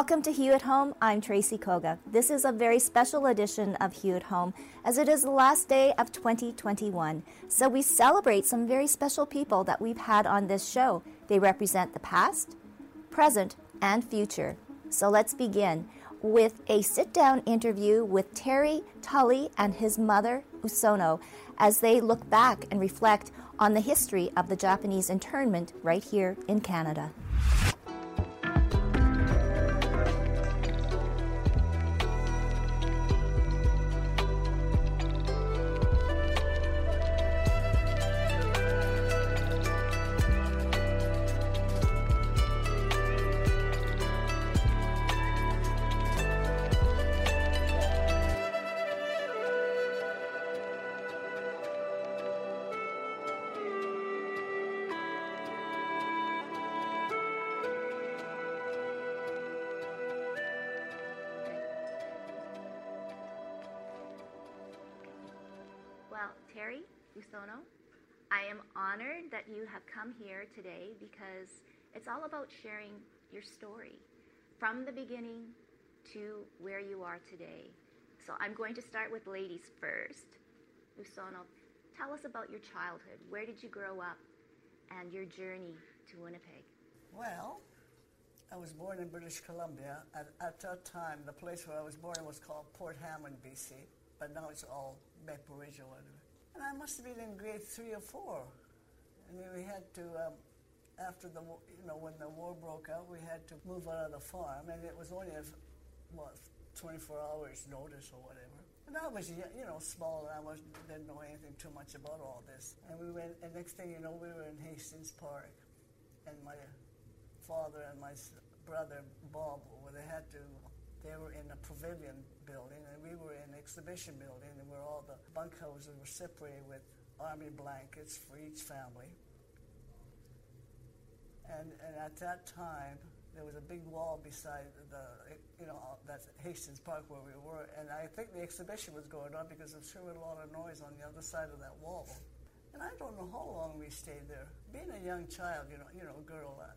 Welcome to Hue at Home. I'm Tracy Koga. This is a very special edition of Hue at Home as it is the last day of 2021. So we celebrate some very special people that we've had on this show. They represent the past, present, and future. So let's begin with a sit down interview with Terry Tully and his mother, Osono, as they look back and reflect on the history of the Japanese internment right here in Canada. Well, Terry Osono, I am honored that you have come here today because it's all about sharing your story from the beginning to where you are today. So I'm going to start with ladies first. Osono, tell us about your childhood. Where did you grow up and your journey to Winnipeg? Well, I was born in British Columbia. At, at that time, the place where I was born was called Port Hammond, BC, but now it's all Maple Ridge or whatever. And I must have been in grade three or four. I mean, we had to, um, after the, you know, when the war broke out, we had to move out of the farm, and it was only a, what, 24 hours notice or whatever. And I was, you know, small, and I was, didn't know anything too much about all this. And we went, and next thing you know, we were in Hastings Park, and my father and my brother Bob, where they had to, they were in a pavilion building, and we were in exhibition building, and where all the bunkhouses were separated with army blankets for each family. And, and at that time, there was a big wall beside the, you know, that Hastings Park where we were, and I think the exhibition was going on because there sure was a lot of noise on the other side of that wall. And I don't know how long we stayed there. Being a young child, you know, you know, girl, I,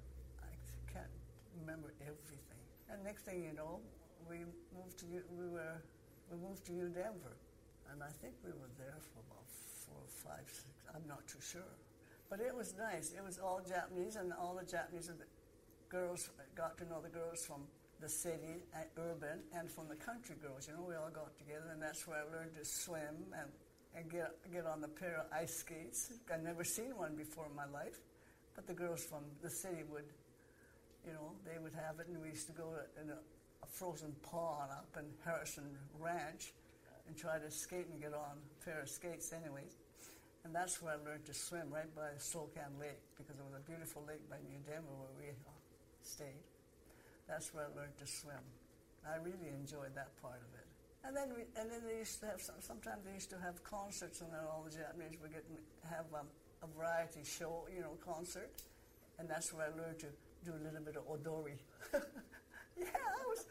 I can't remember everything. And next thing you know, we moved to we were we moved to New Denver, and I think we were there for about four, five, six. I'm not too sure, but it was nice. It was all Japanese, and all the Japanese and the girls got to know the girls from the city, uh, urban, and from the country girls. You know, we all got together, and that's where I learned to swim and and get get on the pair of ice skates. I'd never seen one before in my life, but the girls from the city would you know, they would have it, and we used to go in a, a frozen pond up in Harrison Ranch and try to skate and get on a pair of skates, anyways. And that's where I learned to swim, right by Slocan Lake, because it was a beautiful lake by New Denver where we uh, stayed. That's where I learned to swim. I really enjoyed that part of it. And then, we, and then they used to have some, sometimes they used to have concerts, and then all the Japanese would get have um, a variety show, you know, concert, and that's where I learned to do a little bit of odori. yeah, it was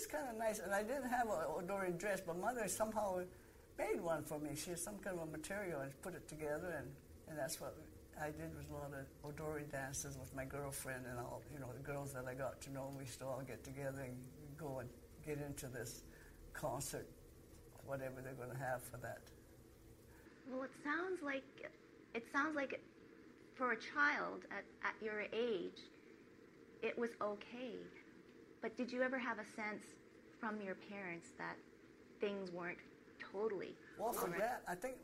was kind of nice, and I didn't have an odori dress, but mother somehow made one for me. She had some kind of a material and put it together, and, and that's what I did was a lot of odori dances with my girlfriend and all, you know, the girls that I got to know. We used to all get together and go and get into this concert, whatever they're going to have for that. Well, it sounds like it sounds like for a child at, at your age, it was okay. But did you ever have a sense from your parents that things weren't totally Well, for right? that, I think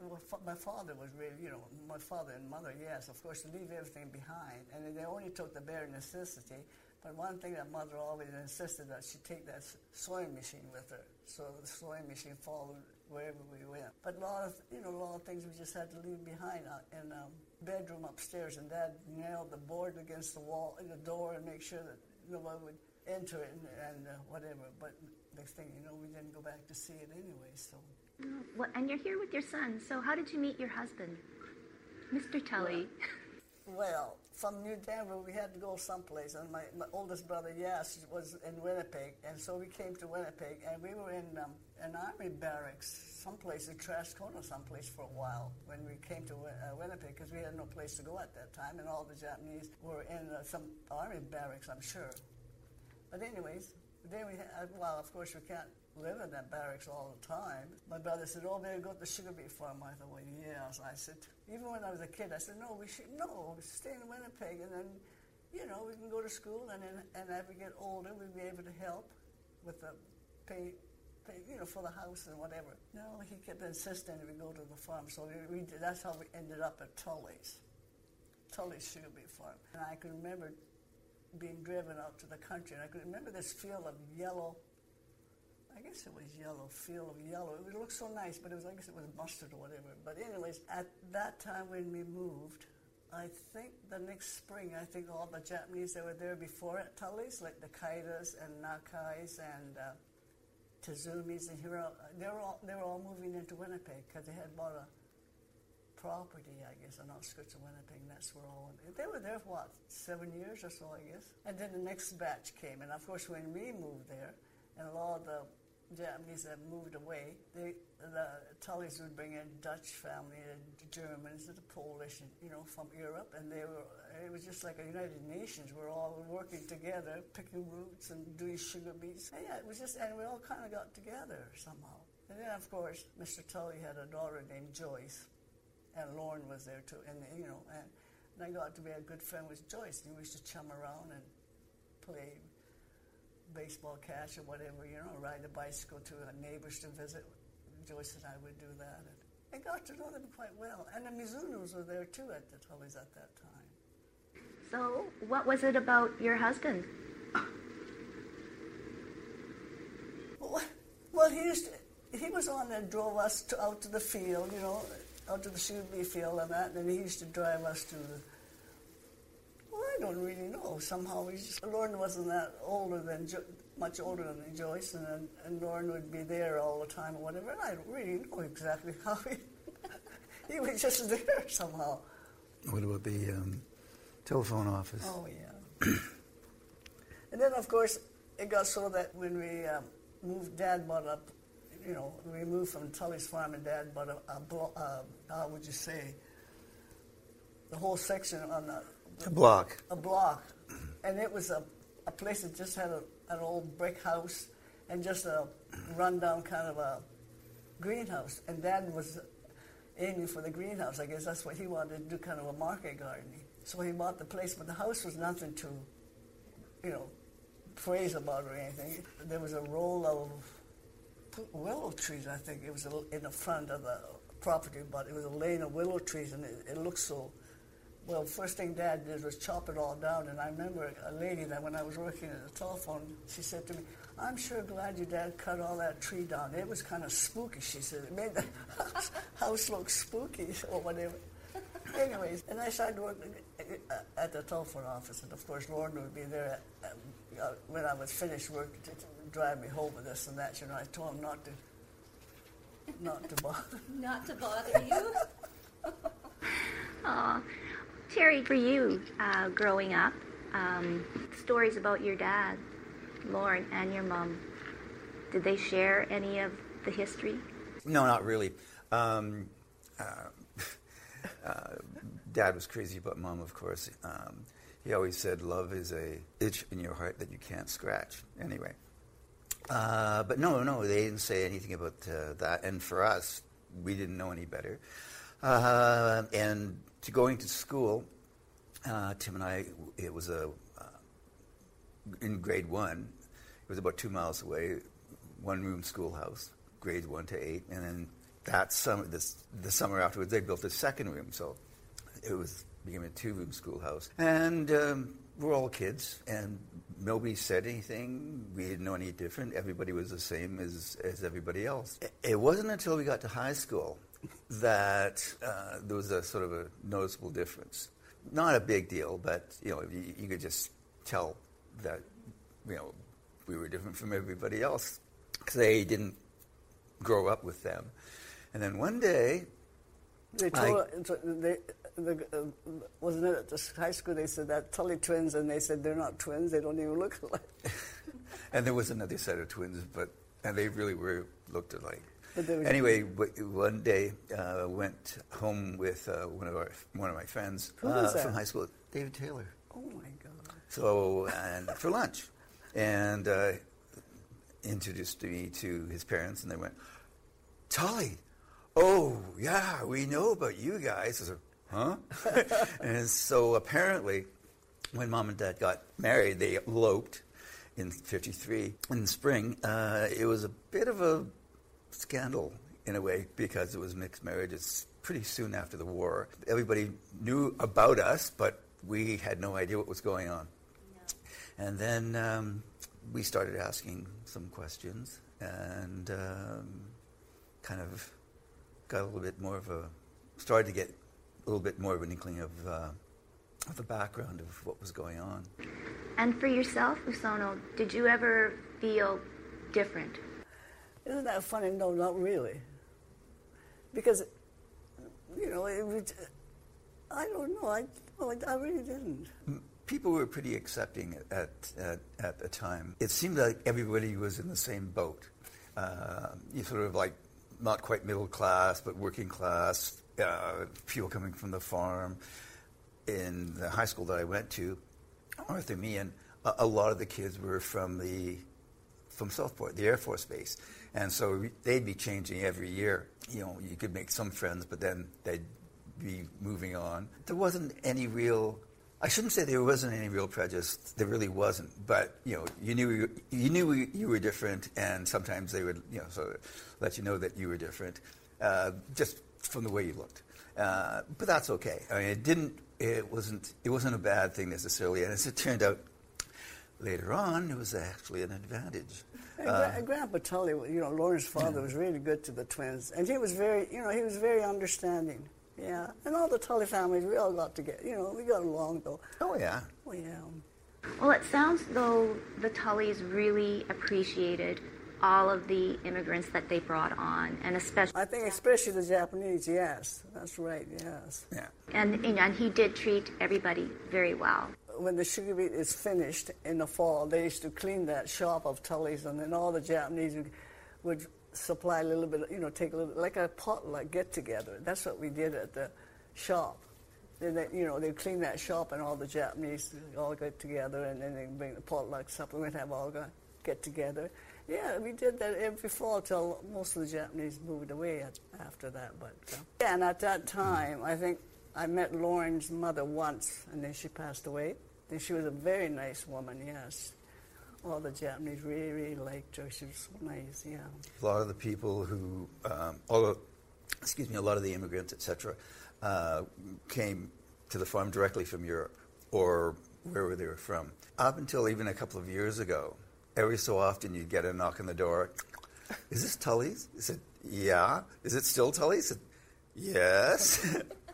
my father was really, you know, my father and mother, yes, of course, to leave everything behind. And they only took the bare necessity. But one thing that mother always insisted that she take that sewing machine with her. So the sewing machine followed wherever we went. But a lot of, you know, a lot of things we just had to leave behind uh, in a um, bedroom upstairs. And Dad nailed the board against the wall in the door and make sure that nobody would enter it and, and uh, whatever. But next thing you know, we didn't go back to see it anyway. So. Well, and you're here with your son. So how did you meet your husband, Mr. Tully? Well, well from New Denver, we had to go someplace, and my, my oldest brother, Yes, was in Winnipeg, and so we came to Winnipeg, and we were in um, an army barracks, someplace in Strathcona, someplace for a while when we came to uh, Winnipeg, because we had no place to go at that time, and all the Japanese were in uh, some army barracks, I'm sure. But anyways, then we had, uh, well, of course, we can't live in that barracks all the time. My brother said, "Oh, maybe go to the sugar beet farm." I thought, "Well, yes." I said, even when I was a kid, I said, "No, we should no stay in Winnipeg, and then, you know, we can go to school, and then, and as we get older, we'll be able to help with the pay." Pay, you know, for the house and whatever. No, he kept insisting we go to the farm, so we, we that's how we ended up at Tully's, Tully's sugar beet farm. And I can remember being driven out to the country, and I can remember this field of yellow I guess it was yellow, field of yellow. It looked so nice, but it was I guess it was mustard or whatever. But anyways, at that time when we moved, I think the next spring, I think all the Japanese that were there before at Tully's, like the Kaidas and Nakais and uh, Tazumis and Hiro, they were all they were all moving into Winnipeg because they had bought a property, I guess, on outskirts of Winnipeg. That's where all they were there for what seven years or so, I guess. And then the next batch came, and of course when we moved there, and a lot of the Japanese that moved away, they, the Tullys would bring in Dutch family and Germans and the Polish, and, you know, from Europe, and they were. It was just like a United Nations. We're all working together, picking roots and doing sugar beets. And yeah, it was just, and we all kind of got together somehow. And then, of course, Mr. Tully had a daughter named Joyce, and Lorne was there too. And you know, and, and I got to be a good friend with Joyce. And we used to chum around and play baseball catch or whatever, you know, ride a bicycle to our neighbors to visit. Joyce and I would do that. And I got to know them quite well. And the Mizunos were there too at the Tullys at that time. So, what was it about your husband? Well, he used to, he was on and drove us to, out to the field, you know, out to the Shoeby field and that, and he used to drive us to the I don't really know. Somehow he's just, Lorne wasn't that older than jo- much older than Joyce, and, and Lorne would be there all the time or whatever. And I don't really know exactly how he he was just there somehow. What about the um, telephone office? Oh yeah. and then of course it got so that when we um, moved, Dad bought up. You know, we moved from Tully's farm, and Dad but a, a blo- uh, how would you say, the whole section on the a block. A block. And it was a, a place that just had a, an old brick house and just a rundown kind of a greenhouse. And Dad was aiming for the greenhouse. I guess that's what he wanted to do, kind of a market gardening. So he bought the place, but the house was nothing to, you know, praise about or anything. There was a roll of willow trees, I think. It was in the front of the property, but it was a lane of willow trees, and it, it looked so well, first thing Dad did was chop it all down. And I remember a lady that when I was working at the telephone, she said to me, I'm sure glad your dad cut all that tree down. It was kind of spooky, she said. It made the house look spooky or whatever. Anyways, and I started working at the telephone office. And of course, Lorne would be there at, uh, when I was finished work to, to drive me home with this and that. You know, I told him not to, not to bother. not to bother you? Aw. Terry, for you, uh, growing up, um, stories about your dad, Lorne, and your mom, did they share any of the history? No, not really. Um, uh, uh, dad was crazy about mom, of course. Um, he always said, "Love is a itch in your heart that you can't scratch." Anyway, uh, but no, no, they didn't say anything about uh, that. And for us, we didn't know any better. Uh, and to going to school, uh, Tim and I, it was a uh, in grade one. It was about two miles away, one room schoolhouse, grades one to eight, and then that summer, this, the summer afterwards, they built a second room, so it was became a two room schoolhouse, and um, we're all kids, and nobody said anything. We didn't know any different. Everybody was the same as, as everybody else. It wasn't until we got to high school that uh, there was a sort of a noticeable difference. Not a big deal, but you know, you, you could just tell that you know we were different from everybody else because they didn't grow up with them. And then one day, they told I, they, the, uh, wasn't it at the high school? They said that Tully twins, and they said they're not twins. They don't even look alike. and there was another set of twins, but and they really were looked alike. Anyway, one day I uh, went home with uh, one of our one of my friends uh, from high school, David Taylor. Oh my God! So and for lunch, and uh, introduced me to his parents, and they went, "Tully, oh yeah, we know about you guys." Said, huh? and so apparently, when mom and dad got married, they eloped in '53 in the spring. Uh, it was a bit of a scandal in a way because it was mixed marriages pretty soon after the war. Everybody knew about us, but we had no idea what was going on. And then um, we started asking some questions and um, kind of got a little bit more of a, started to get a little bit more of an inkling of, uh, of the background of what was going on. And for yourself, Osono, did you ever feel different isn't that funny? No, not really. Because, you know, it was, I don't know. I, I really didn't. People were pretty accepting at, at, at the time. It seemed like everybody was in the same boat. Uh, you sort of like not quite middle class, but working class, uh, people coming from the farm. In the high school that I went to, Arthur Meighen, a, a lot of the kids were from the from Southport, the Air Force Base. And so they'd be changing every year. You know, you could make some friends, but then they'd be moving on. There wasn't any real. I shouldn't say there wasn't any real prejudice. There really wasn't. But you know, you knew you, you knew you were different, and sometimes they would you know sort of let you know that you were different, uh, just from the way you looked. Uh, but that's okay. I mean, it didn't. It wasn't. It wasn't a bad thing necessarily. And as it turned out, later on, it was actually an advantage. And, uh, and Grandpa Tully, you know, Lorne's father was really good to the twins, and he was very, you know, he was very understanding. Yeah, and all the Tully families, we all got together. You know, we got along though. Oh yeah. Oh yeah. Well, it sounds though the Tullys really appreciated all of the immigrants that they brought on, and especially. I think especially the Japanese. Yes, that's right. Yes. Yeah. And and he did treat everybody very well when the sugar beet is finished in the fall, they used to clean that shop of Tully's, and then all the Japanese would, would supply a little bit, you know, take a little, like a potluck get together. That's what we did at the shop. Then they, you know, they'd clean that shop, and all the Japanese all get together, and then they bring the potluck supper. Have all get together. Yeah, we did that every fall till most of the Japanese moved away after that. But uh, yeah, and at that time, I think I met Lorne's mother once, and then she passed away. And she was a very nice woman, yes. All the Japanese really, really. She so nice, yeah. A lot of the people who, um, all excuse me, a lot of the immigrants, etc., uh, came to the farm directly from Europe or wherever they were from. Up until even a couple of years ago, every so often you'd get a knock on the door. Is this Tully's? I said, yeah. Is it still Tully's? I said, yes.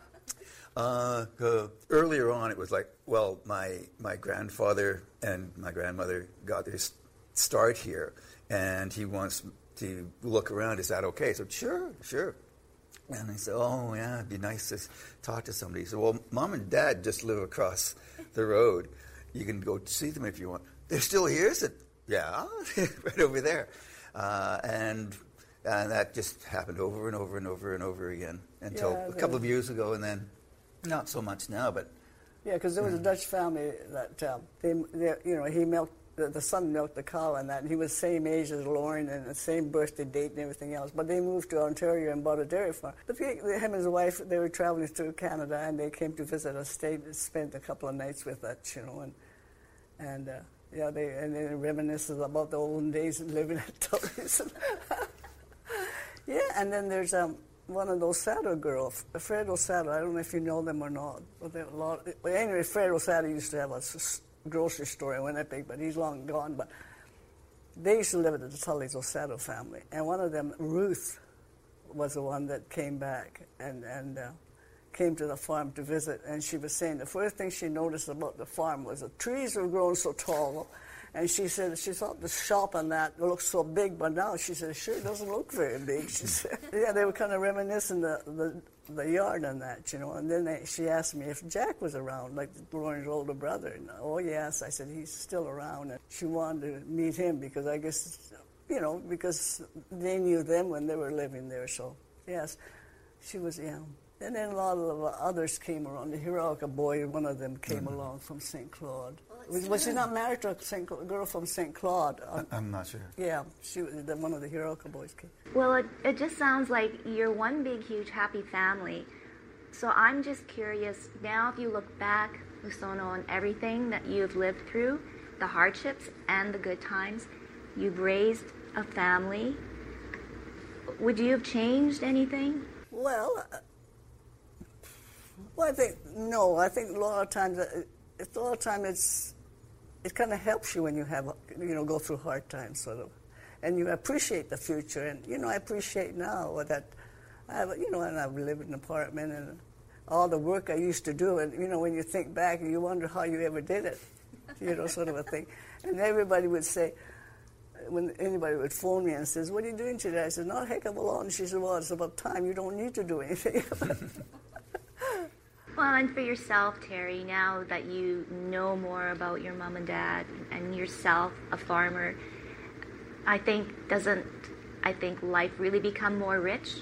Uh, uh, earlier on, it was like, well, my, my grandfather and my grandmother got their start here, and he wants to look around. Is that okay? So, sure, sure. And I said, oh, yeah, it'd be nice to talk to somebody. He said, well, mom and dad just live across the road. You can go see them if you want. They're still here? I said, yeah, right over there. Uh, and and that just happened over and over and over and over again until yeah, a couple of years ago, and then not so much now, but yeah, because there was a mm. Dutch family that um, they, they, you know, he milked the, the, son milked the cow and that, and he was the same age as Lorne and the same birthday date and everything else. But they moved to Ontario and bought a dairy farm. But he, him and his wife, they were traveling through Canada and they came to visit us. Stayed, spent a couple of nights with us, you know, and and uh, yeah, they and they reminisces about the olden days and living at Tully's. yeah, and then there's um one of those Saddle girls, Fred Saddle. I don't know if you know them or not. But a lot. But anyway, Fred Saddle used to have a grocery store in Winnipeg, but he's long gone. But they used to live at the Tully's Osato family, and one of them, Ruth, was the one that came back and and uh, came to the farm to visit, and she was saying the first thing she noticed about the farm was the trees were growing so tall. And she said she thought the shop and that looked so big, but now she said, sure, it doesn't look very big. She said, yeah, they were kind of reminiscing the, the, the yard and that, you know. And then they, she asked me if Jack was around, like Lorne's older brother. And, oh, yes. I said, he's still around. And she wanted to meet him because I guess, you know, because they knew them when they were living there. So, yes, she was, yeah. And then a lot of others came around. The Hiroka boy, one of them came mm-hmm. along from St. Claude. Was, was, she not married to a Saint, girl from St. Claude? Um, I'm not sure. Yeah, she was the, one of the Hiroka boys came. Well, it, it just sounds like you're one big, huge, happy family. So I'm just curious now, if you look back, Lusono, on everything that you've lived through, the hardships and the good times, you've raised a family. Would you have changed anything? Well, well, I think no. I think a lot of times, uh, it's a lot of time it's it kind of helps you when you have you know go through hard times, sort of, and you appreciate the future. And you know, I appreciate now that I have you know, and I've lived in an apartment and all the work I used to do. And you know, when you think back, you wonder how you ever did it. You know, sort of a thing. And everybody would say, when anybody would phone me and says, "What are you doing today?" I said, "Not a heck of a lot." And she said, "Well, it's about time. You don't need to do anything." Well, and for yourself, Terry, now that you know more about your mom and dad and yourself, a farmer, I think doesn't I think life really become more rich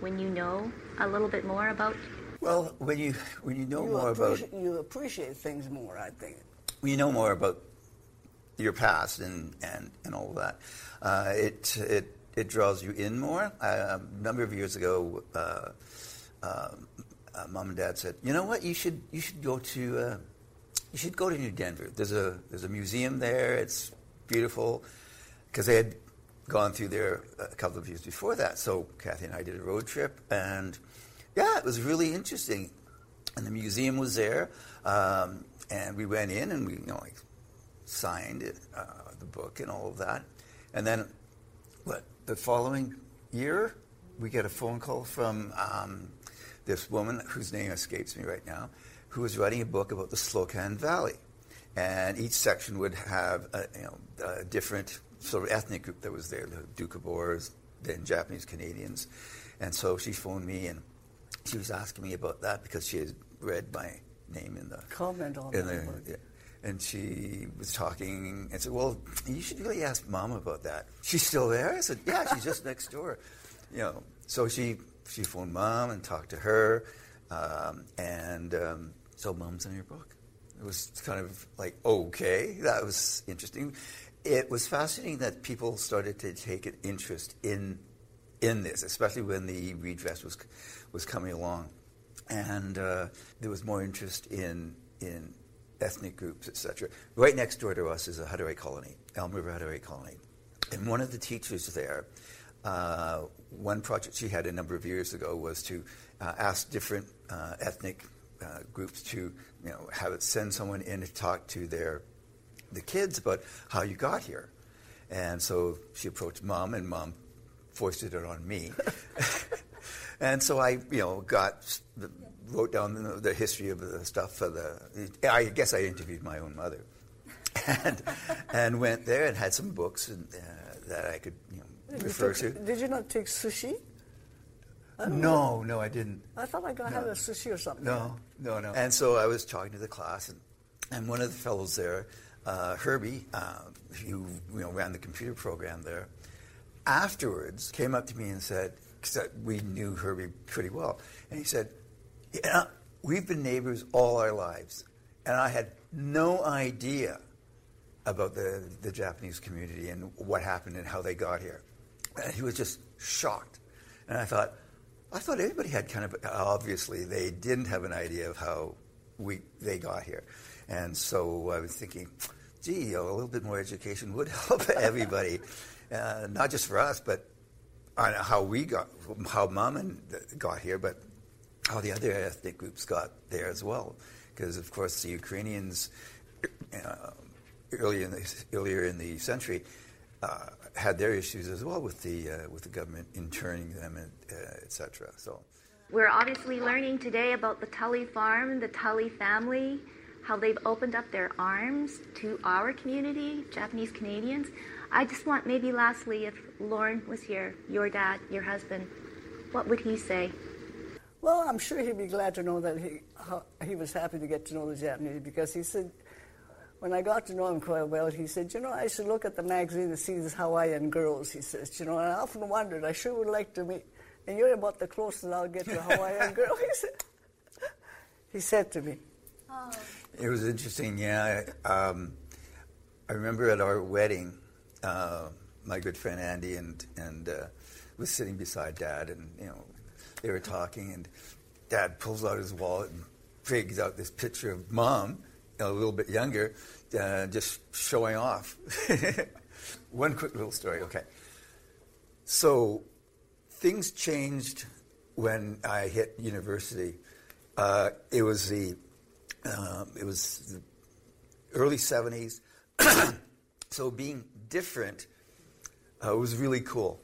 when you know a little bit more about Well, when you when you know you more about you appreciate things more, I think. When you know more about your past and, and, and all of that, uh, it, it, it draws you in more. Uh, a number of years ago, uh, uh uh, mom and dad said, "You know what? You should you should go to uh, you should go to New Denver. There's a there's a museum there. It's beautiful." Because they had gone through there a couple of years before that. So Kathy and I did a road trip, and yeah, it was really interesting. And the museum was there, um, and we went in and we you know like signed it, uh, the book and all of that. And then, what the following year, we get a phone call from um, this woman whose name escapes me right now, who was writing a book about the Slocan Valley. And each section would have a, you know, a different sort of ethnic group that was there, the Doukhobors, then Japanese Canadians. And so she phoned me and she was asking me about that because she had read my name in the comment on in the, yeah. And she was talking and said, "Well, you should really ask Mom about that. She's still there." I said, "Yeah, she's just next door." You know, so she she phoned mom and talked to her, um, and um, so mom's in your book. It was kind of like okay, that was interesting. It was fascinating that people started to take an interest in in this, especially when the redress was was coming along, and uh, there was more interest in in ethnic groups, etc. Right next door to us is a Hutterite colony, Elm River Hutterite colony, and one of the teachers there uh, one project she had a number of years ago was to uh, ask different uh, ethnic uh, groups to, you know, have it send someone in to talk to their the kids about how you got here. And so she approached mom, and mom foisted it on me. and so I, you know, got the, wrote down the, the, history of the stuff for the. I guess I interviewed my own mother, and and went there and had some books and, uh, that I could, you know, refer to. Did you not take sushi? No, know. no, I didn't. I thought I got no. had a sushi or something. No, no, no. And so I was talking to the class, and, and one of the fellows there, uh, Herbie, uh, who you know ran the computer program there, afterwards came up to me and said, because we knew Herbie pretty well, and he said, "Yeah, we've been neighbors all our lives, and I had no idea about the the Japanese community and what happened and how they got here." And he was just shocked. And I thought, I thought everybody had kind of, obviously, they didn't have an idea of how we, they got here. And so I was thinking, gee, a little bit more education would help everybody, uh, not just for us, but on how we got, how mom and got here, but how the other ethnic groups got there as well. Because, of course, the Ukrainians uh, earlier in the earlier in the century uh, had their issues as well with the uh, with the government interning them, and uh, etc. So. We're obviously learning today about the Tully farm, the Tully family, how they've opened up their arms to our community, Japanese Canadians. I just want maybe lastly, if Lorne was here, your dad, your husband, what would he say? Well, I'm sure he'd be glad to know that he, he was happy to get to know the Japanese because he said, when I got to know him quite well, he said, you know, I should look at the magazine to see these Hawaiian girls, he says, you know, and I often wondered, I sure would like to meet, and you're about the closest I'll get to a Hawaiian girl, he said, he said to me. Oh. It was interesting, yeah. Um, I remember at our wedding, uh, my good friend Andy and, and uh, was sitting beside Dad, and, you know, they were talking, and Dad pulls out his wallet and digs out this picture of Mom, a little bit younger, uh, just showing off. One quick little story, okay. So things changed when I hit university. Uh, it was the um, it was the early '70s, so being different uh, was really cool.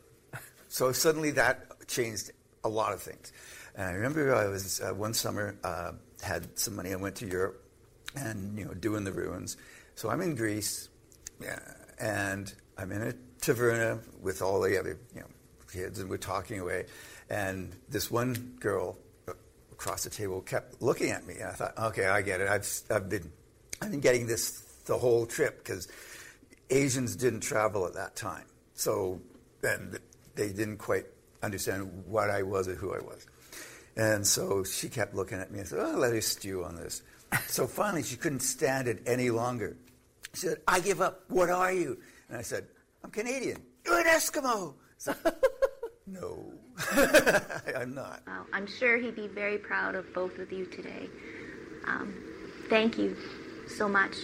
So suddenly that changed a lot of things. And I remember I was uh, one summer uh, had some money. I went to Europe and you know doing the ruins. So I'm in Greece, and I'm in a taverna with all the other you know kids, and we're talking away. And this one girl across the table kept looking at me, and I thought, okay, I get it. I've I've been I've been getting this the whole trip because Asians didn't travel at that time, so and they didn't quite understand what I was or who I was. And so she kept looking at me and said, oh, let her stew on this. so finally, she couldn't stand it any longer. She said, I give up. What are you? And I said, I'm Canadian. You're an Eskimo. So, no, I'm not. Well, I'm sure he'd be very proud of both of you today. Um, thank you so much.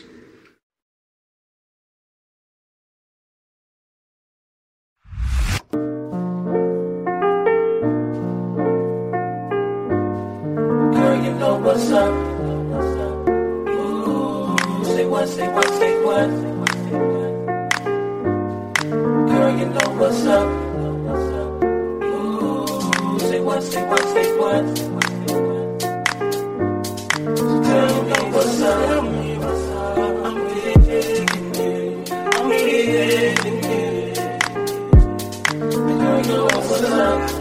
what's up. What, say what, say what. Girl, you know what's up. Ooh, say what, say what, say what. Girl, you know what's up. I'm digging you. I'm digging you. Girl, you know what's up.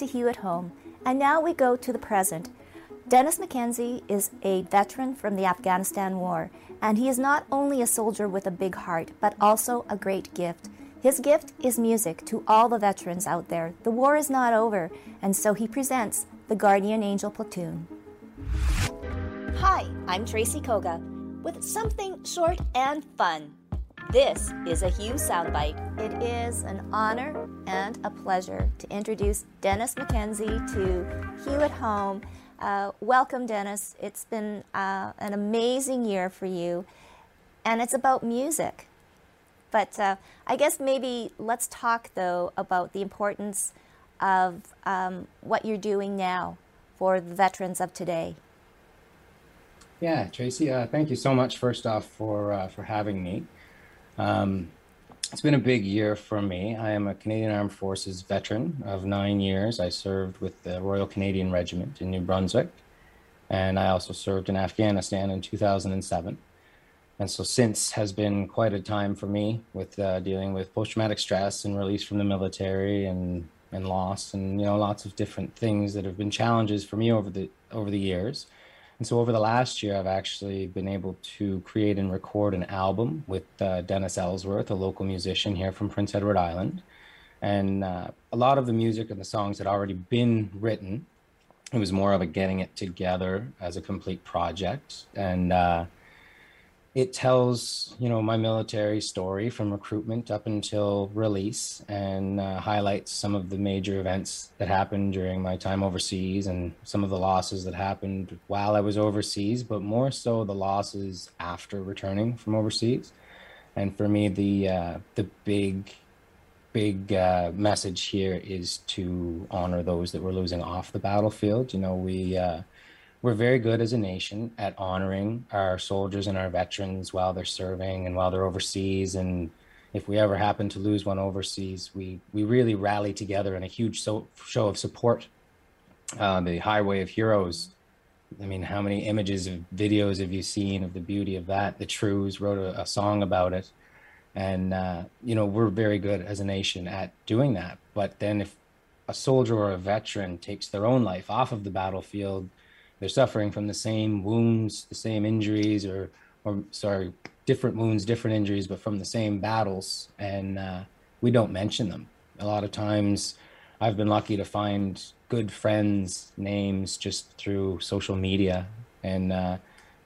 To Hue at Home. And now we go to the present. Dennis Mackenzie is a veteran from the Afghanistan War, and he is not only a soldier with a big heart, but also a great gift. His gift is music to all the veterans out there. The war is not over, and so he presents the Guardian Angel Platoon. Hi, I'm Tracy Koga with something short and fun. This is a Hue Soundbite. It is an honor and a pleasure to introduce Dennis Mackenzie to Hue at Home. Uh, welcome, Dennis. It's been uh, an amazing year for you, and it's about music. But uh, I guess maybe let's talk, though, about the importance of um, what you're doing now for the veterans of today. Yeah, Tracy, uh, thank you so much, first off, for, uh, for having me. Um, it's been a big year for me. I am a Canadian Armed Forces veteran of nine years. I served with the Royal Canadian Regiment in New Brunswick, and I also served in Afghanistan in 2007. And so, since has been quite a time for me with uh, dealing with post traumatic stress and release from the military and, and loss, and you know, lots of different things that have been challenges for me over the over the years. And so over the last year, I've actually been able to create and record an album with uh, Dennis Ellsworth, a local musician here from Prince Edward Island. And uh, a lot of the music and the songs had already been written. It was more of a getting it together as a complete project. And uh, it tells you know my military story from recruitment up until release and uh, highlights some of the major events that happened during my time overseas and some of the losses that happened while I was overseas, but more so the losses after returning from overseas. And for me, the uh, the big big uh, message here is to honor those that we're losing off the battlefield. You know, we uh, we're very good as a nation at honoring our soldiers and our veterans while they're serving and while they're overseas. And if we ever happen to lose one overseas, we, we really rally together in a huge so, show of support. Uh, the Highway of Heroes. I mean, how many images of videos have you seen of the beauty of that? The Trews wrote a, a song about it. And, uh, you know, we're very good as a nation at doing that. But then if a soldier or a veteran takes their own life off of the battlefield, they're suffering from the same wounds, the same injuries, or or sorry, different wounds, different injuries, but from the same battles, and uh, we don't mention them. A lot of times, I've been lucky to find good friends' names just through social media, and uh,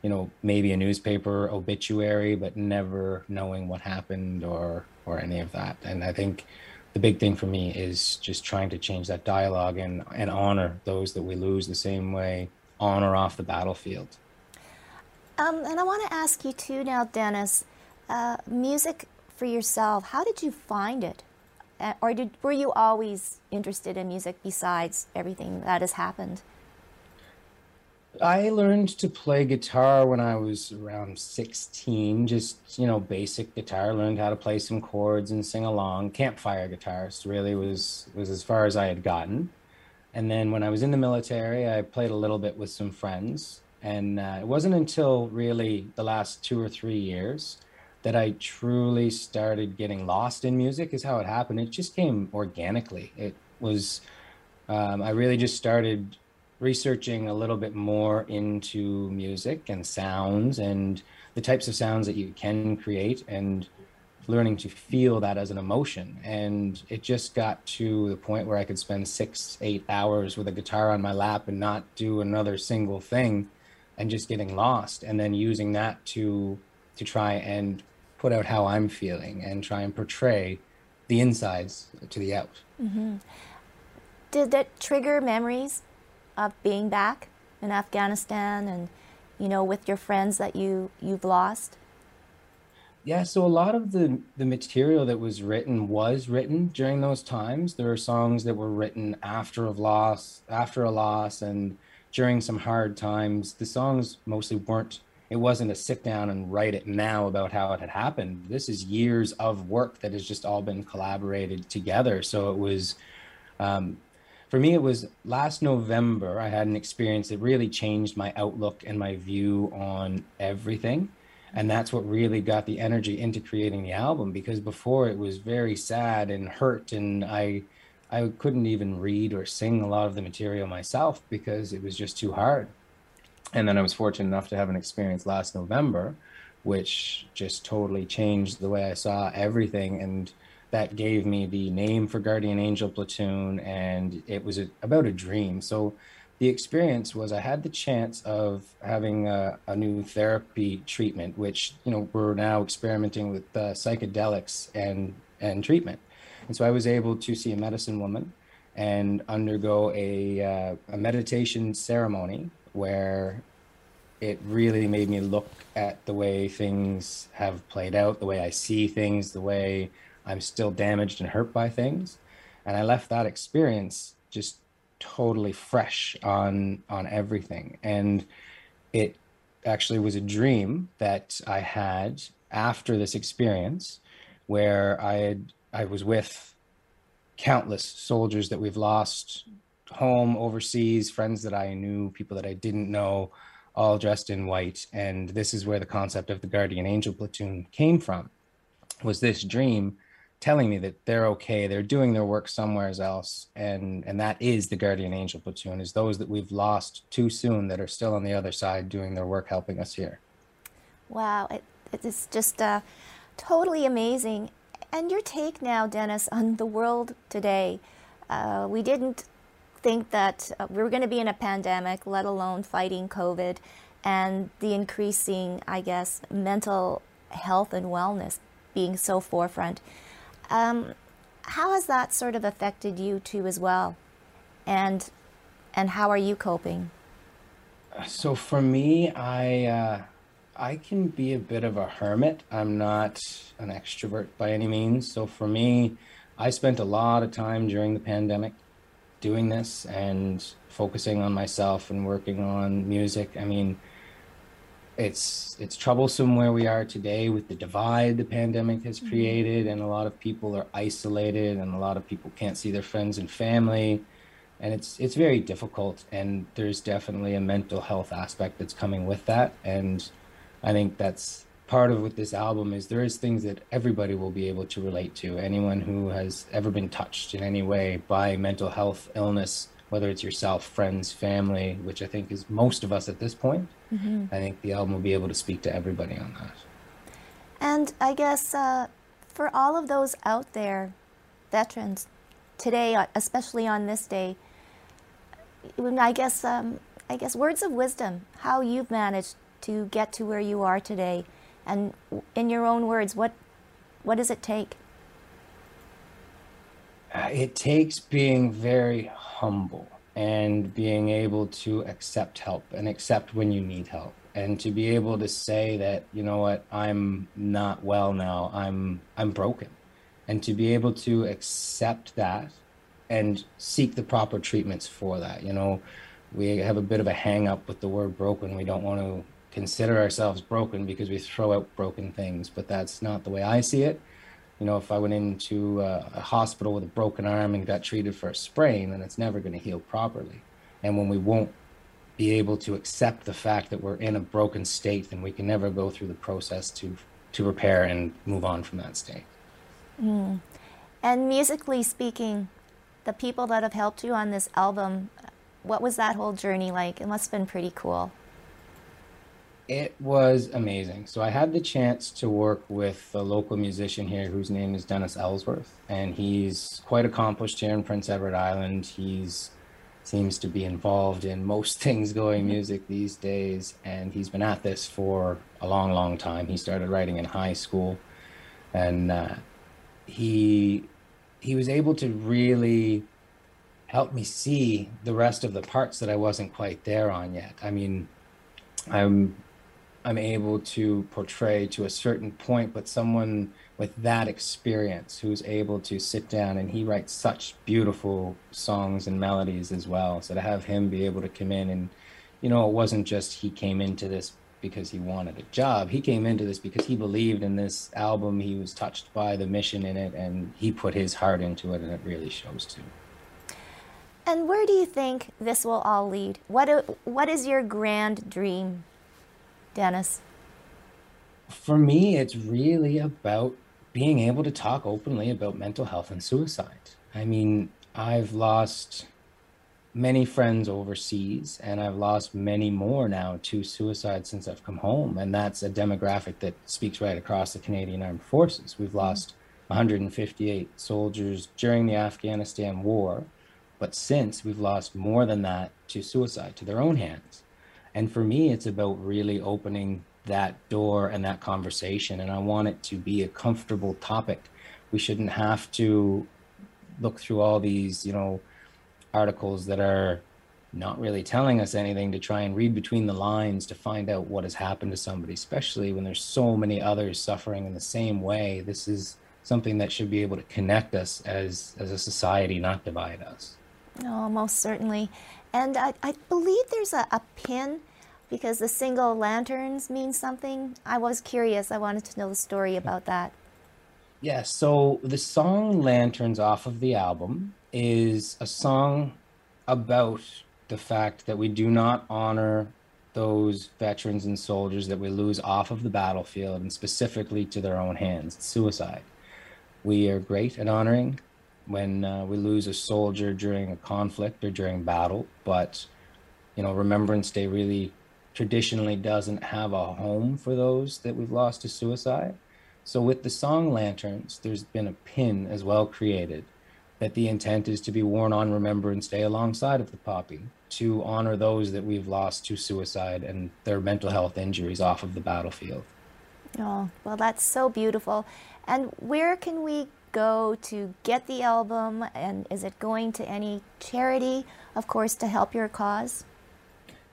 you know maybe a newspaper obituary, but never knowing what happened or or any of that. And I think the big thing for me is just trying to change that dialogue and and honor those that we lose the same way on or off the battlefield. Um, and I want to ask you too now, Dennis, uh, music for yourself, how did you find it? Uh, or did, were you always interested in music besides everything that has happened? I learned to play guitar when I was around 16, just, you know, basic guitar, learned how to play some chords and sing along. Campfire guitarist really was was as far as I had gotten. And then when I was in the military, I played a little bit with some friends. And uh, it wasn't until really the last two or three years that I truly started getting lost in music, is how it happened. It just came organically. It was, um, I really just started researching a little bit more into music and sounds and the types of sounds that you can create. And learning to feel that as an emotion. And it just got to the point where I could spend six, eight hours with a guitar on my lap and not do another single thing and just getting lost. And then using that to to try and put out how I'm feeling and try and portray the insides to the out. Mm-hmm. Did that trigger memories of being back in Afghanistan and you know with your friends that you you've lost? Yeah, so a lot of the the material that was written was written during those times. There are songs that were written after a loss, after a loss, and during some hard times. The songs mostly weren't. It wasn't a sit down and write it now about how it had happened. This is years of work that has just all been collaborated together. So it was, um, for me, it was last November. I had an experience that really changed my outlook and my view on everything and that's what really got the energy into creating the album because before it was very sad and hurt and i i couldn't even read or sing a lot of the material myself because it was just too hard. And then i was fortunate enough to have an experience last november which just totally changed the way i saw everything. And that gave me the name for guardian angel platoon and it was a, about a dream. So the experience was I had the chance of having a, a, new therapy treatment, which you know we're now experimenting with uh, psychedelics and and treatment, and so I was able to see a medicine woman and undergo a uh, a meditation ceremony where it really made me look at the way things have played out, the way I see things, the way I'm still damaged and hurt by things, and I left that experience just totally fresh on on everything. And it actually was a dream that i had after this experience where i had i was with countless soldiers that we've lost home overseas friends that i knew people that i didn't know all dressed in white. And this is where the concept of the guardian angel platoon came from was this dream telling me that they're okay they're doing their work somewhere else and and that is the guardian angel platoon is those that we've lost too soon that are still on the other side doing their work helping us here. Wow it, it's just uh, totally amazing. And your take now dennis on the world today. Uh, we didn't think that uh, we were going to be in a pandemic let alone fighting covid and the increasing, I guess, mental health and wellness being so forefront. Um, how has that sort of affected you too as well? And and how are you coping? So for me, I uh, I can be a bit of a hermit. I'm not an extrovert by any means. So for me, I spent a lot of time during the pandemic doing this and focusing on myself and working on music. I mean, it's it's troublesome where we are today with the divide the pandemic has mm-hmm. created and a lot of people are isolated and a lot of people can't see their friends and family. And it's it's very difficult and there's definitely a mental health aspect that's coming with that. And i think that's part of what this album is. There is things that everybody will be able to relate to. Anyone who has ever been touched in any way by mental health illness whether it's yourself friends family which i think is most of us at this point Mm-hmm. i think the album will be able to speak to everybody on that And I guess uh, for all of those out there, veterans, today, uh, especially on this day, I guess um, I guess words of wisdom, how you've managed to get to where you are today, and in your own words, what what does it take? Uh, it takes being very humble and being able to accept help and accept when you need help. And to be able to say that you know what i'm not well now i'm i'm broken. And to be able to accept that and seek the proper treatments for that you know. We have a bit of a hang up with the word broken. We don't want to consider ourselves broken because we throw out broken things but that's not the way i see it you know, if I went into a, a hospital with a broken arm and got treated for a sprain, then it's never going to heal properly. And when we won't be able to accept the fact that we're in a broken state, then we can never go through the process to to repair and move on from that state. Hmm. And musically speaking, the people that have helped you on this album, what was that whole journey like? It must have been pretty cool. It was amazing. So I had the chance to work with a local musician here whose name is Dennis Ellsworth, and he's quite accomplished here in Prince Edward Island. He's seems to be involved in most things going music these days, and he's been at this for a long, long time. He started writing in high school, and uh, he he was able to really help me see the rest of the parts that I wasn't quite there on yet. I mean, I'm I'm able to portray to a certain point, but someone with that experience who's able to sit down and he writes such beautiful songs and melodies as well. So to have him be able to come in and, you know, it wasn't just he came into this because he wanted a job. He came into this because he believed in this album. He was touched by the mission in it and he put his heart into it and it really shows too. And where do you think this will all lead? What what is your grand dream, Dennis? For me, it's really about being able to talk openly about mental health and suicide. I mean, I've lost many friends overseas, and I've lost many more now to suicide since I've come home. And that's a demographic that speaks right across the Canadian Armed Forces. We've mm-hmm. lost 158 soldiers during the Afghanistan war, but since we've lost more than that to suicide, to their own hands. And for me, it's about really opening that door and that conversation. And I want it to be a comfortable topic. We shouldn't have to look through all these, you know, articles that are not really telling us anything to try and read between the lines to find out what has happened to somebody, especially when there's so many others suffering in the same way. This is something that should be able to connect us as as a society, not divide us. Oh, most certainly. And I, I believe there's a, a pin because the single lanterns mean something. I was curious. I wanted to know the story about that. Yeah, so the song Lanterns off of the album is a song about the fact that we do not honor those veterans and soldiers that we lose off of the battlefield and specifically to their own hands, suicide. We are great at honoring when uh, we lose a soldier during a conflict or during battle, but you know, Remembrance Day really traditionally doesn't have a home for those that we've lost to suicide. So with the song Lanterns, there's been a pin as well created that the intent is to be worn on Remembrance Day alongside of the poppy to honor those that we've lost to suicide and their mental health injuries off of the battlefield. Oh, well, that's so beautiful. And where can we go to get the album? And is it going to any charity, of course, to help your cause?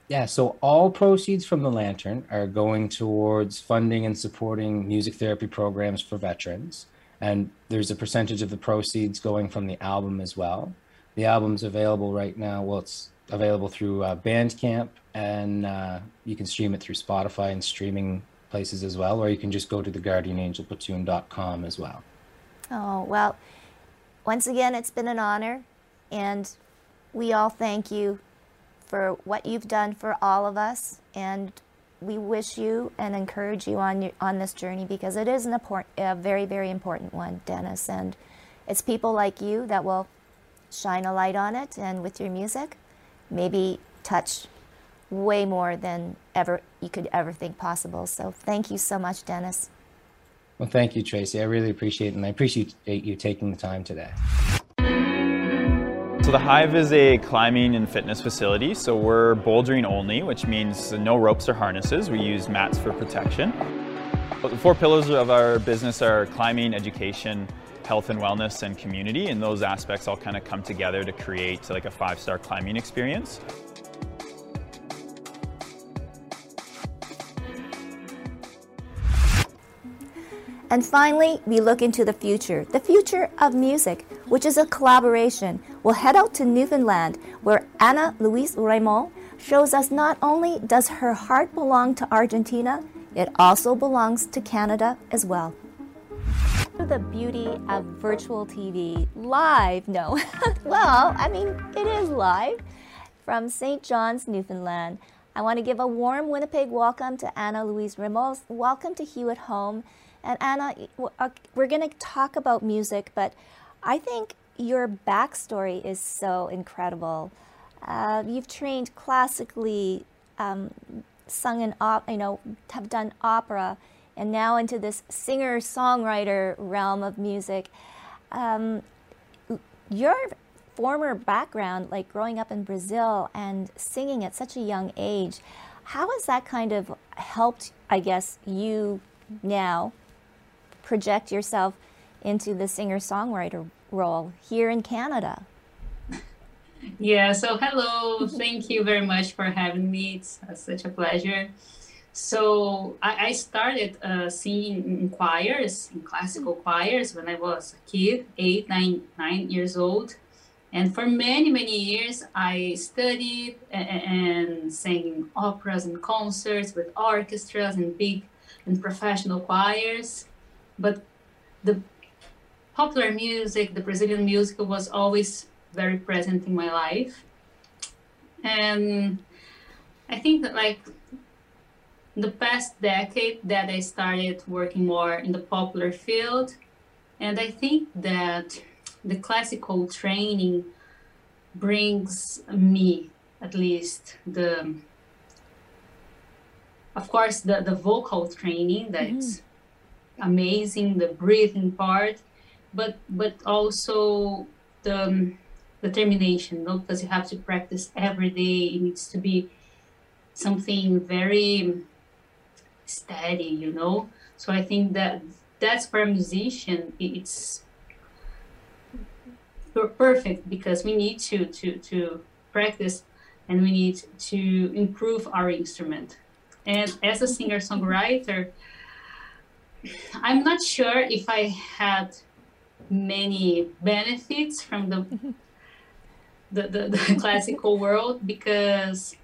Yeah, so all proceeds from the Lantern are going towards funding and supporting music therapy programs for veterans. And there's a percentage of the proceeds going from the album as well. The album's available right now. Well, it's available through uh, Bandcamp, and uh, you can stream it through Spotify and streaming places as well, or you can just go to the guardianangelplatoon.com as well. Oh, well, once again, it's been an honor, and we all thank you for what you've done for all of us, and we wish you and encourage you on your, on this journey because it is an important, a very very important one, Dennis, and it's people like you that will shine a light on it, and with your music, maybe touch way more than ever you could ever think possible. So thank you so much, Dennis. Well, thank you, Tracy. I really appreciate it, and I appreciate you taking the time today. So the Hive is a climbing and fitness facility. So we're bouldering only, which means no ropes or harnesses. We use mats for protection. The four pillars of our business are climbing, education, health and wellness, and community. And those aspects all kind of come together to create like a five-star climbing experience. And finally, we look into the future, the future of music, which is a collaboration. We'll head out to Newfoundland, where Ana Luis Ramos shows us not only does her heart belong to Argentina, it also belongs to Canada as well. The beauty of virtual TV live, no. well, I mean, it is live from St. John's, Newfoundland. I want to give a warm Winnipeg welcome to Ana Luis Ramos. Welcome to Hue at Home. And Ana, uh, we're going to talk about music, but I think your backstory is so incredible. Uh, you've trained classically, um, sung in op, you know, have done opera, and now into this singer-songwriter realm of music. Um, your former background, like growing up in Brazil and singing at such a young age, how has that kind of helped, I guess, you now project yourself into the singer songwriter role here in Canada? Yeah, so hello. Thank you very much for having me. It's uh, such a pleasure. So I, I started uh, singing in choirs, in classical choirs, when I was a kid, eight, nine, nine years old. And for many, many years, I studied and, and sang operas and concerts with orchestras and big and professional choirs but the popular music, the Brazilian music was always very present in my life. And I think that like the past decade that I started working more in the popular field, and I think that the classical training brings me at least the of course the, the vocal training that's mm amazing the breathing part but but also the um, determination no? because you have to practice every day. It needs to be something very steady you know? So i think that that's for a musician it's perfect because we need to to to practice and we need to improve our instrument. And as a singer songwriter I'm not sure if I had many benefits from the mm-hmm. the, the, the classical world because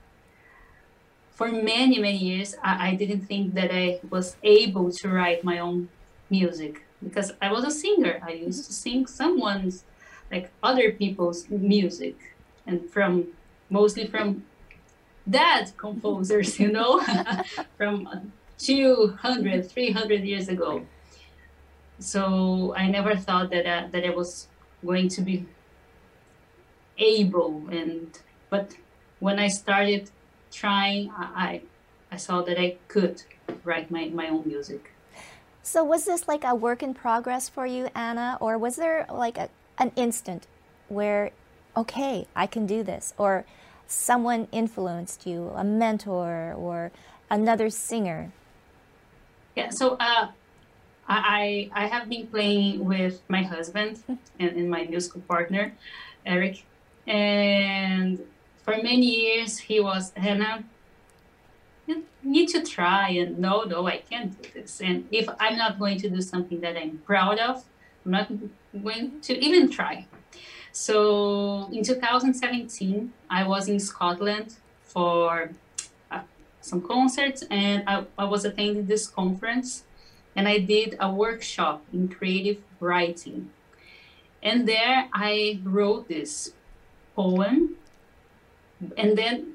for many many years I, I didn't think that I was able to write my own music because I was a singer. I mm-hmm. used to sing someone's like other people's music and from mostly from dead composers, you know, from 200, 300 years ago. So I never thought that uh, that I was going to be able and but when I started trying, I I saw that I could write my, my own music. So was this like a work in progress for you, Anna, or was there like a an instant where, okay, I can do this, or someone influenced you, a mentor or another singer? Yeah, so uh, I I have been playing with my husband and, and my musical partner, Eric, and for many years he was Hannah. You need to try and no, no, I can't do this. And if I'm not going to do something that I'm proud of, I'm not going to even try. So in 2017, I was in Scotland for some concerts, and I, I was attending this conference, and I did a workshop in creative writing. And there I wrote this poem, and then,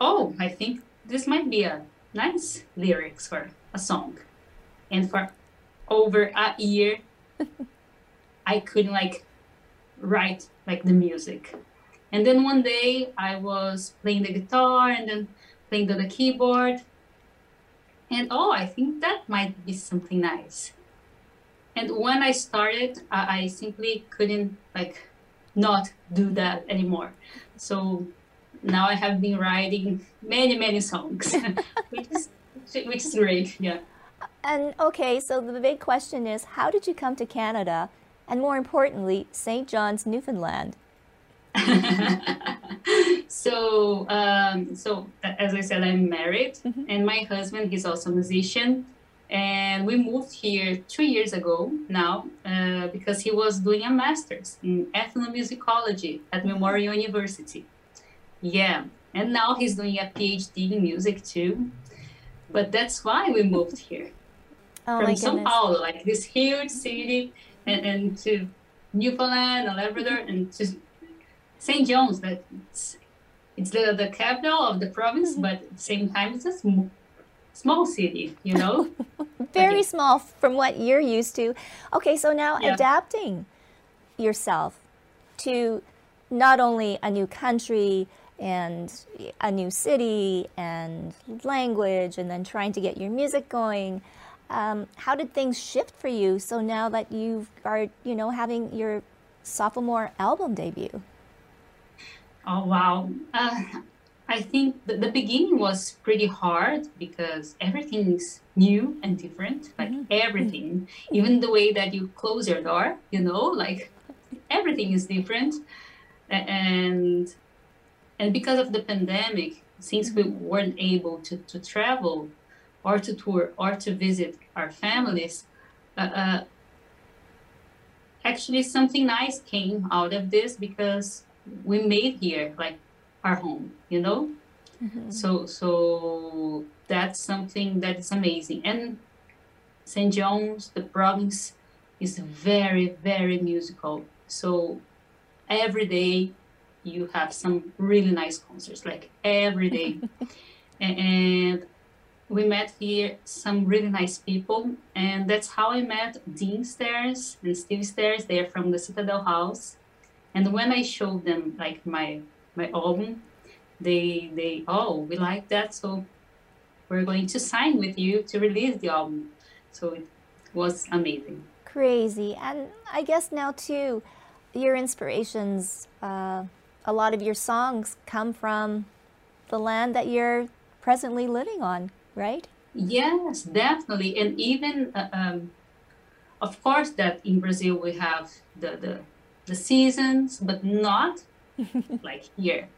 oh, I think this might be a nice lyrics for a song. And for over a year, I couldn't like write like the music. And then one day I was playing the guitar and then playing on the keyboard. And oh, I think that might be something nice. And when I started, I, I simply couldn't like not do that anymore. So now I have been writing many, many songs, which is which is great. Yeah. And okay, so the big question is how did you come to Canada and more importantly, St. John's, Newfoundland? so, um, so as I said, I'm married, mm-hmm. and my husband he's also a musician, and we moved here two years ago now uh, because he was doing a master's in ethnomusicology at mm-hmm. Memorial University. Yeah, and now he's doing a PhD in music too. But that's why we moved here oh from São Paulo, like this huge city and, and to Newfoundland and Labrador and to St. John's. That it's, the, the capital of the province, mm-hmm. but at the same time, it's a sm- small city, you know? Very small from what you're used to. Okay, so now yeah. adapting yourself to not only a new country and a new city and language, and then trying to get your music going. Um, how did things shift for you? So now that you are, you know, having your sophomore album debut. Oh wow! Uh, I think the, the, beginning was pretty hard because everything is new and different. Like mm-hmm. everything, mm-hmm. even the way that you close your door, you know, like everything is different. And and because of the pandemic, since we mm-hmm. weren't able to, to travel or to tour or to visit our families, uh, uh, actually something nice came out of this because we made here like our home, you know. Mm-hmm. So so that's something that is amazing. And St. John's, the province, is very very musical. So every day you have some really nice concerts, like every day. and we met here some really nice people and that's how i met dean stairs and steve stairs they're from the citadel house and when i showed them like my my album they they oh we like that so we're going to sign with you to release the album so it was amazing crazy and i guess now too your inspirations uh, a lot of your songs come from the land that you're presently living on right? Yes, definitely. And even, uh, um, of course, that in Brazil we have the, the, the seasons, but not like here.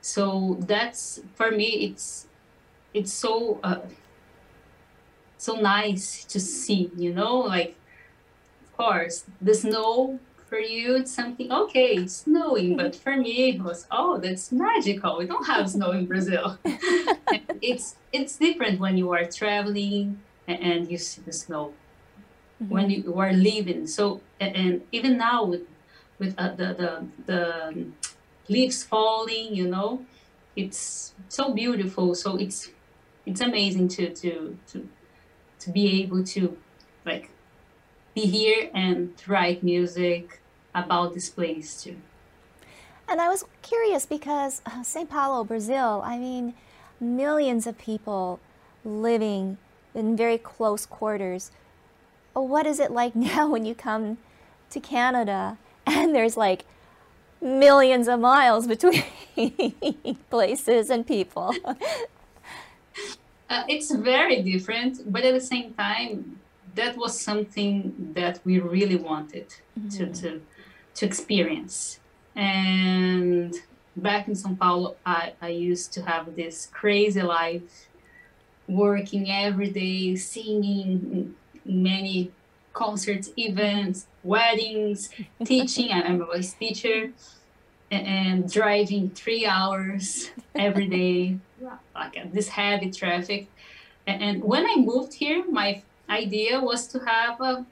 So that's, for me, it's, it's so, uh, so nice to see, you know, like, of course, the snow for you it's something okay it's snowing but for me it was oh that's magical. We don't have snow in brazil. It's it's different when you are traveling and, you see the snow. Mm-hmm. when you are leaving. So and, and even now with with uh, the, the the leaves falling you know it's so beautiful so it's it's amazing to to to to be able to like be here and write music about this place too. And I was curious because uh, Sao Paulo, Brazil, I mean, millions of people living in very close quarters. What is it like now when you come to Canada and there's like millions of miles between places and people. Uh, it's very different, but at the same time, that was something that we really wanted to, to to experience. And back in São Paulo, I, I used to have this crazy life, working every day, singing many concerts, events, weddings, teaching. I'm a voice teacher, and, driving three hours every day, like uh, this heavy traffic. And, and when I moved here, my idea was to have a,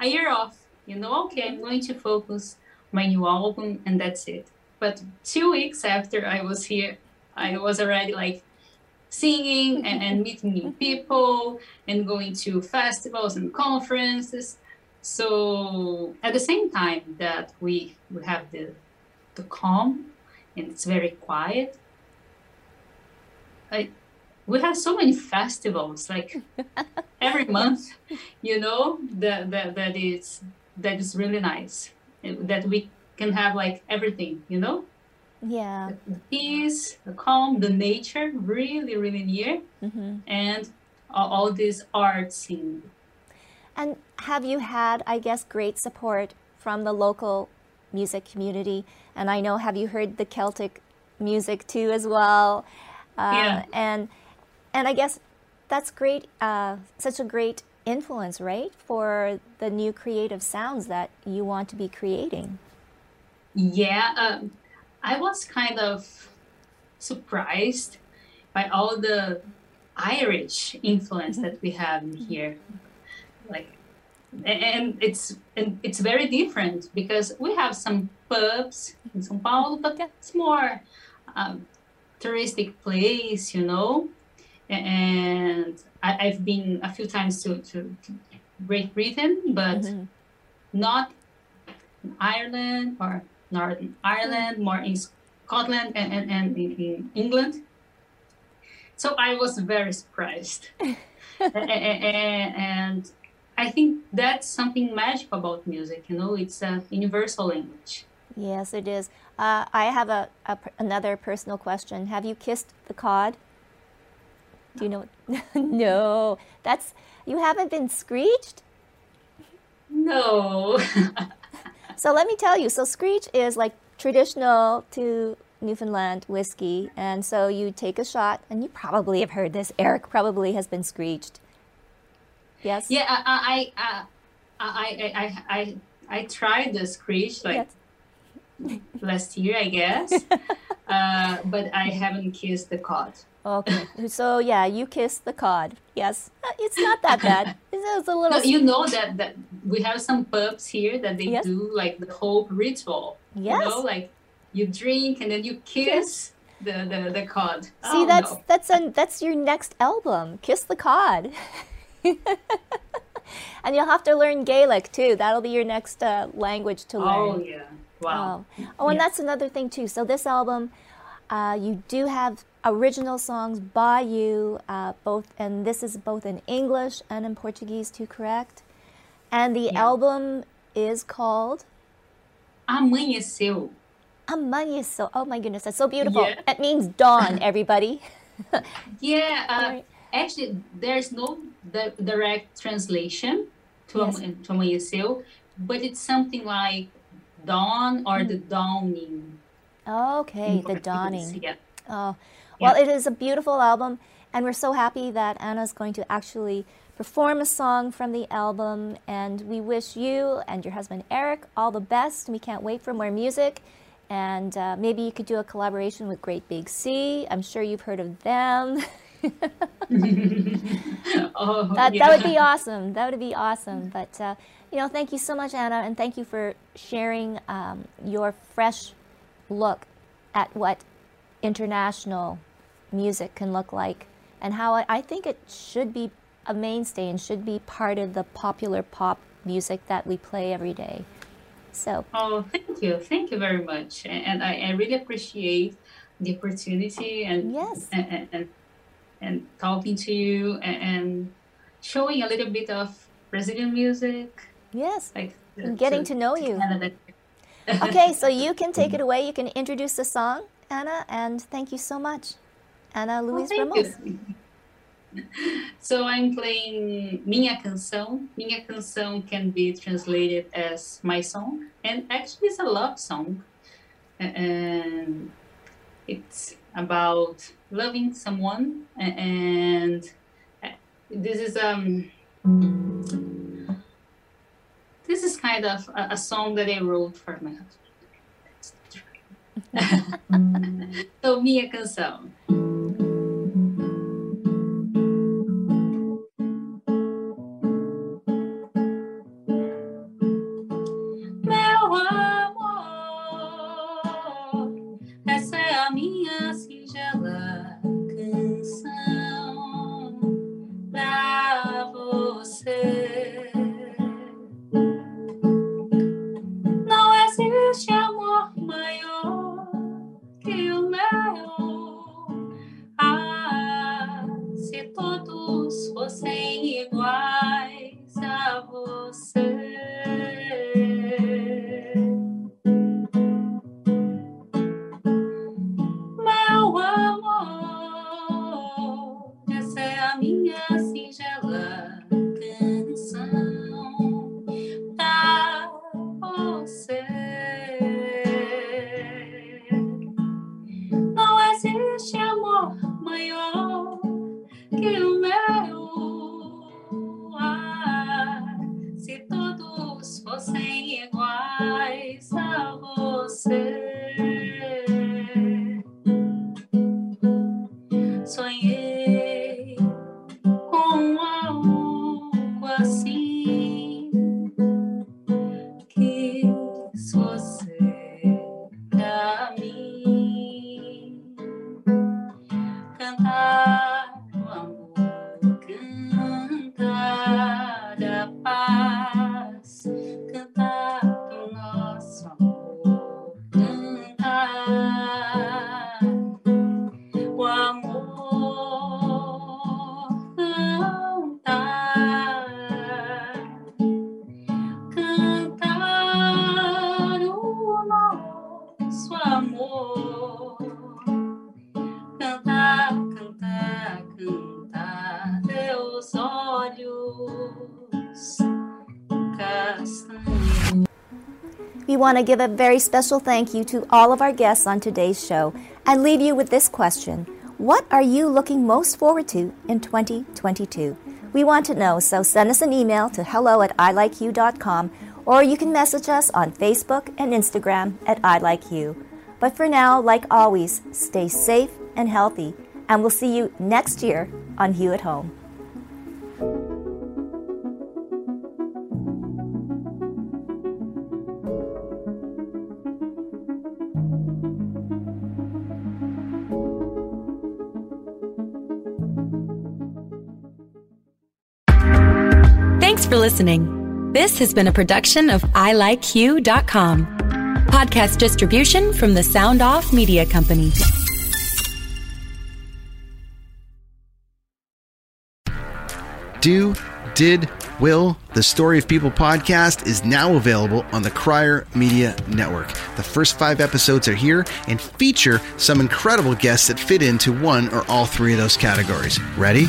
a year off. You know, okay, I'm going to focus my new album, and that's it. But two weeks after I was here, I was already like singing and, and meeting new people and going to festivals and conferences. So at the same time that we we have the the calm and it's very quiet, I we have so many festivals like every month, you know, that that that is that is really nice. That we can have like everything, you know? Yeah. the peace, the calm, the nature, really, really near, hmm and all, all these art scene. And have you had, I guess, great support from the local music community? And I know, have you heard the Celtic music too as well? Uh, Yeah. And and I guess that's great. Uh, such a great influence, right, for the new creative sounds that you want to be creating. Yeah, um, I was kind of surprised by all the Irish influence that we have in here. Like, and it's and it's very different because we have some pubs in São Paulo, but it's more um, touristic place, you know. And I, I've been a few times to, to, to Great Britain, but Mhm. not in Ireland or Northern Ireland, more in Scotland and, and, and in, England. So I was very surprised. And I think that's something magic about music, you know, it's a universal language. Yes, it is. Uh, I have a, a another personal question. Have you kissed the cod? Do you know? no, that's you haven't been screeched. No. So let me tell you. So screech is like traditional to Newfoundland whiskey, and so you take a shot, and you probably have heard this. Eric probably has been screeched. Yes. yeah, I, I, I, I, I, I, I tried the screech like Yes. last year, I guess, uh, but I haven't kissed the cod. Okay. So yeah, you kiss the cod. Yes. Uh, It's not that bad. It's, a No, little. you know that, that we have some pubs here that they Yes. do like the whole ritual. Yes. You know, like you drink and then you kiss the, the, the cod. See, Oh, that's no. that's a, that's your next album. Kiss the cod. and you'll have to learn Gaelic too. That'll be your next uh, language to learn. Oh, yeah. Wow. Oh, oh and Yeah. that's another thing too. So this album, uh, you do have original songs by you, uh, both, and this is both in English and in Portuguese too, correct? And the Yeah. album is called Amanheceu. Amanheceu. Oh my goodness, that's so beautiful. Yeah. It means dawn, everybody. Yeah, uh, Right. actually, there's no di- direct translation to, Yes. Am- to Amanheceu, but it's something like dawn or the dawning. Okay, the dawning. Yeah. Oh, well, it is a beautiful album, and we're so happy that Anna's going to actually perform a song from the album. And we wish you and your husband Eric all the best. We can't wait for more music. And uh, maybe you could do a collaboration with Great Big Sea. I'm sure you've heard of them. Oh, that, yeah. that would be awesome. That would be awesome. But, uh, you know, thank you so much, Anna, and thank you for sharing um, your fresh look at what international music can look like and how I, I think it should be a mainstay and should be part of the popular pop music that we play every day. So, Oh, thank you. Thank you very much. And I, I really appreciate the opportunity and Yes. and, and, and, talking to you and, and showing a little bit of Brazilian music. yes, Like getting to know you. Canada. okay, so you can take it away. You can introduce the song, Anna, and thank you so much, Anna Luiz oh, Ramos. You. So I'm playing Minha Canção. Minha Canção can be translated as my song, and actually it's a love song. And it's about loving someone, and this is um this is kind of a, a song that I wrote for my husband. So, Minha Canção. Want to give a very special thank you to all of our guests on today's show and leave you with this question What are you looking most forward to in 2022? We want to know, so send us an email to hello at ilikeyou.com or you can message us on Facebook and Instagram at ilikeyou. But for now, like always, stay safe and healthy, and we'll see you next year on Hue at Home. For listening. This has been a production of ilikeyou.com. Podcast distribution from the Sound Off Media Company. Do, did, will, the Story of People podcast is now available on the Crier Media Network. The first five episodes are here and feature some incredible guests that fit into one or all three of those categories. Ready?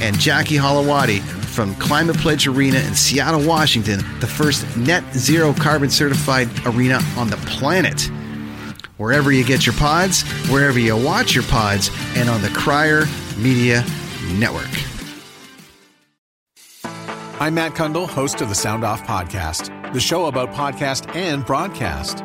And Jackie Holowati from Climate Pledge Arena in Seattle, Washington, the first net zero carbon certified arena on the planet. Wherever you get your pods, wherever you watch your pods, and on the Crier Media Network. I'm Matt Cundill, host of the Sound Off Podcast, the show about podcast and broadcast.